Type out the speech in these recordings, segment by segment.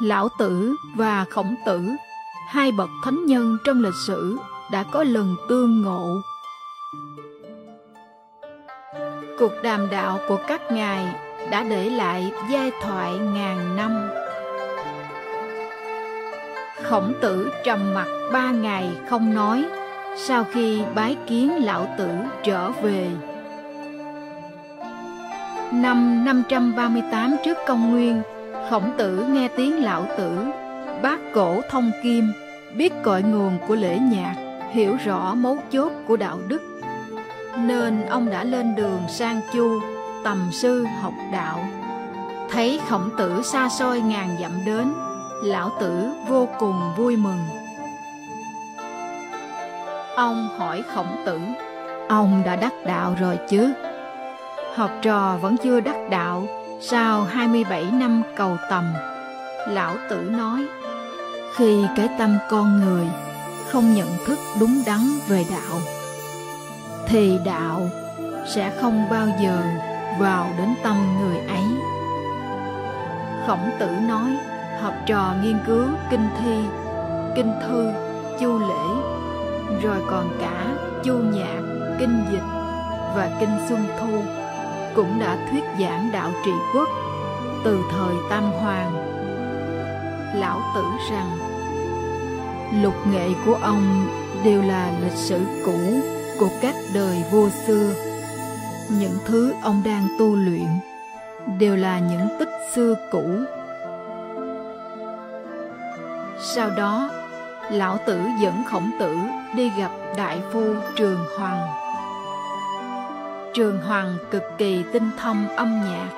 Lão Tử và Khổng Tử, hai bậc thánh nhân trong lịch sử đã có lần tương ngộ. Cuộc đàm đạo của các ngài đã để lại giai thoại ngàn năm. Khổng tử trầm mặt ba ngày không nói sau khi bái kiến lão tử trở về. Năm 538 trước công nguyên, khổng tử nghe tiếng lão tử, bác cổ thông kim, biết cội nguồn của lễ nhạc, hiểu rõ mấu chốt của đạo đức. Nên ông đã lên đường sang Chu, tầm sư học đạo. Thấy khổng tử xa xôi ngàn dặm đến, lão tử vô cùng vui mừng. Ông hỏi khổng tử, ông đã đắc đạo rồi chứ? Học trò vẫn chưa đắc đạo, sau 27 năm cầu tầm. Lão tử nói, khi cái tâm con người không nhận thức đúng đắn về đạo, thì đạo sẽ không bao giờ vào đến tâm người ấy. Khổng tử nói, học trò nghiên cứu kinh thi, kinh thư, chu lễ, rồi còn cả chu nhạc, kinh dịch và kinh xuân thu cũng đã thuyết giảng đạo trị quốc từ thời Tam Hoàng. Lão tử rằng, lục nghệ của ông đều là lịch sử cũ của các đời vua xưa. Những thứ ông đang tu luyện đều là những tích xưa cũ. Sau đó, lão tử dẫn khổng tử đi gặp đại phu Trường Hoàng. Trường Hoàng cực kỳ tinh thông âm nhạc,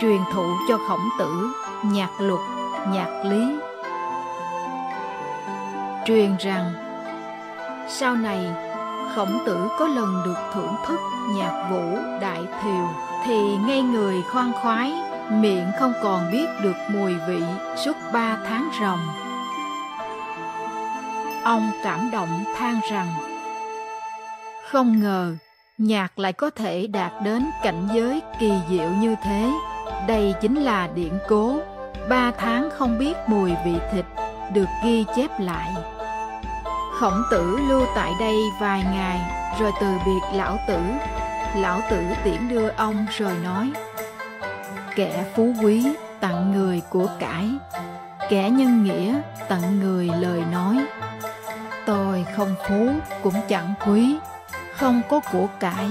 truyền thụ cho khổng tử nhạc luật, nhạc lý. Truyền rằng, sau này khổng tử có lần được thưởng thức nhạc vũ đại thiều thì ngay người khoan khoái miệng không còn biết được mùi vị suốt ba tháng ròng ông cảm động than rằng không ngờ nhạc lại có thể đạt đến cảnh giới kỳ diệu như thế. Đây chính là điển cố. Ba tháng không biết mùi vị thịt được ghi chép lại. Khổng tử lưu tại đây vài ngày, rồi từ biệt lão tử. Lão tử tiễn đưa ông rồi nói, kẻ phú quý tặng người của cải, kẻ nhân nghĩa tặng người lời nói. Tôi không phú cũng chẳng quý không có của cải,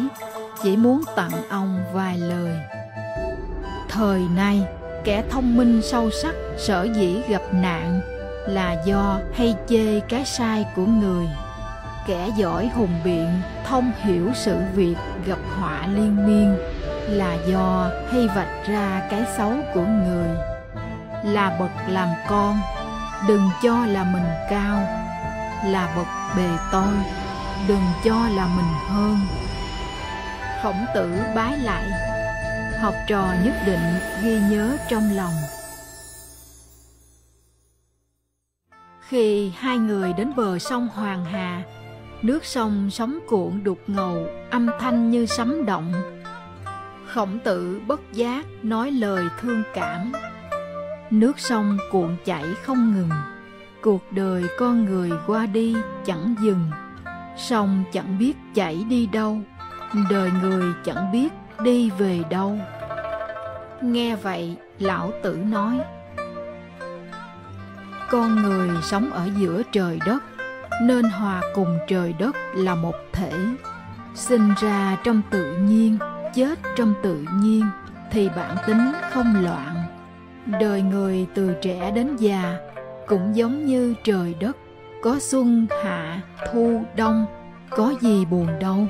chỉ muốn tặng ông vài lời. Thời nay, kẻ thông minh sâu sắc, sở dĩ gặp nạn là do hay chê cái sai của người. Kẻ giỏi hùng biện, thông hiểu sự việc gặp họa liên miên là do hay vạch ra cái xấu của người. Là bậc làm con, đừng cho là mình cao. Là bậc bề tôi đừng cho là mình hơn. Khổng tử bái lại, học trò nhất định ghi nhớ trong lòng. Khi hai người đến bờ sông hoàng hà, nước sông sóng cuộn đục ngầu, âm thanh như sấm động. Khổng tử bất giác nói lời thương cảm. Nước sông cuộn chảy không ngừng, cuộc đời con người qua đi chẳng dừng sông chẳng biết chảy đi đâu, đời người chẳng biết đi về đâu. Nghe vậy, lão tử nói, con người sống ở giữa trời đất, nên hòa cùng trời đất là một thể. Sinh ra trong tự nhiên, chết trong tự nhiên, thì bản tính không loạn. Đời người từ trẻ đến già cũng giống như trời đất có xuân, hạ, thu, đông. Có gì buồn đâu.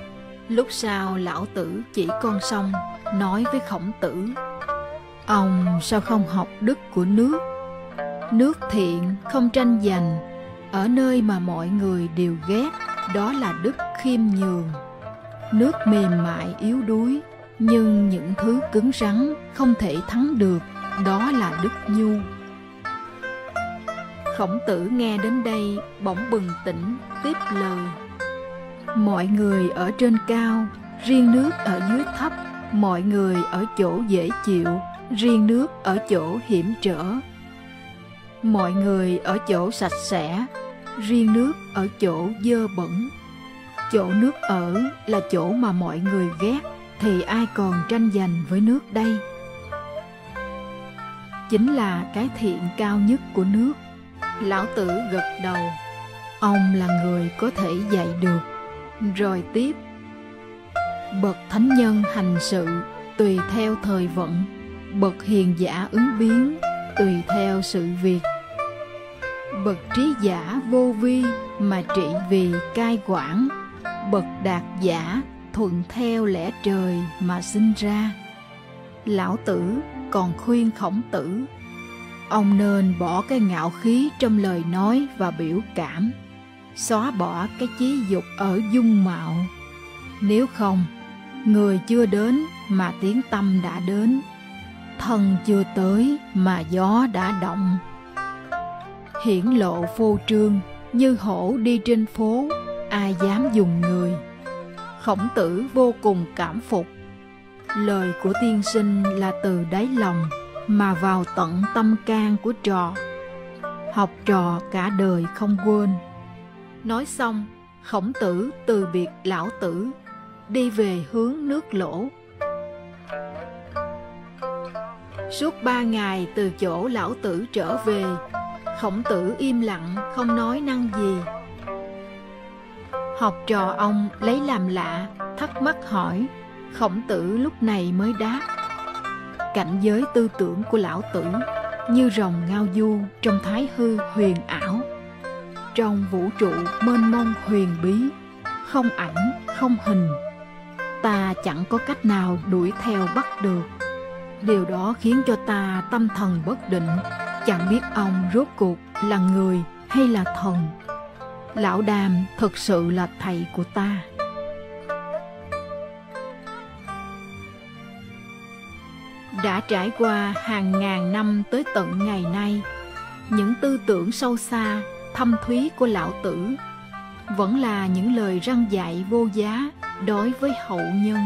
Lúc sau, lão tử chỉ con sông, nói với khổng tử. Ông sao không học đức của nước? Nước thiện, không tranh giành. Ở nơi mà mọi người đều ghét, đó là đức khiêm nhường. Nước mềm mại, yếu đuối, nhưng những thứ cứng rắn không thể thắng được, đó là đức nhu khổng tử nghe đến đây bỗng bừng tỉnh tiếp lời mọi người ở trên cao riêng nước ở dưới thấp mọi người ở chỗ dễ chịu riêng nước ở chỗ hiểm trở. Mọi người ở chỗ sạch sẽ, riêng nước ở chỗ dơ bẩn. Chỗ nước ở là chỗ mà mọi người ghét, thì ai còn tranh giành với nước đây? Chính là cái thiện cao nhất của nước. Lão Tử gật đầu. Ông là người có thể dạy được. Rồi tiếp. Bậc thánh nhân hành sự tùy theo thời vận, bậc hiền giả ứng biến tùy theo sự việc. Bậc trí giả vô vi mà trị vì cai quản, bậc đạt giả thuận theo lẽ trời mà sinh ra. Lão Tử còn khuyên khổng tử ông nên bỏ cái ngạo khí trong lời nói và biểu cảm, xóa bỏ cái chí dục ở dung mạo. Nếu không, người chưa đến mà tiếng tâm đã đến, thân chưa tới mà gió đã động. Hiển lộ phô trương, như hổ đi trên phố, ai dám dùng người. Khổng tử vô cùng cảm phục. Lời của tiên sinh là từ đáy lòng mà vào tận tâm can của trò. Học trò cả đời không quên. Nói xong, khổng tử từ biệt lão tử, đi về hướng nước lỗ. Suốt ba ngày từ chỗ lão tử trở về, khổng tử im lặng không nói năng gì. Học trò ông lấy làm lạ, thắc mắc hỏi, khổng tử lúc này mới đáp cảnh giới tư tưởng của lão tử, như rồng ngao du trong thái hư huyền ảo. Trong vũ trụ mênh mông huyền bí, không ảnh, không hình, ta chẳng có cách nào đuổi theo bắt được. Điều đó khiến cho ta tâm thần bất định, chẳng biết ông rốt cuộc là người hay là thần. Lão đàm thực sự là thầy của ta. Đã trải qua hàng ngàn năm tới tận ngày nay. Những tư tưởng sâu xa, thâm thúy của lão tử vẫn là những lời răng dạy vô giá đối với hậu nhân.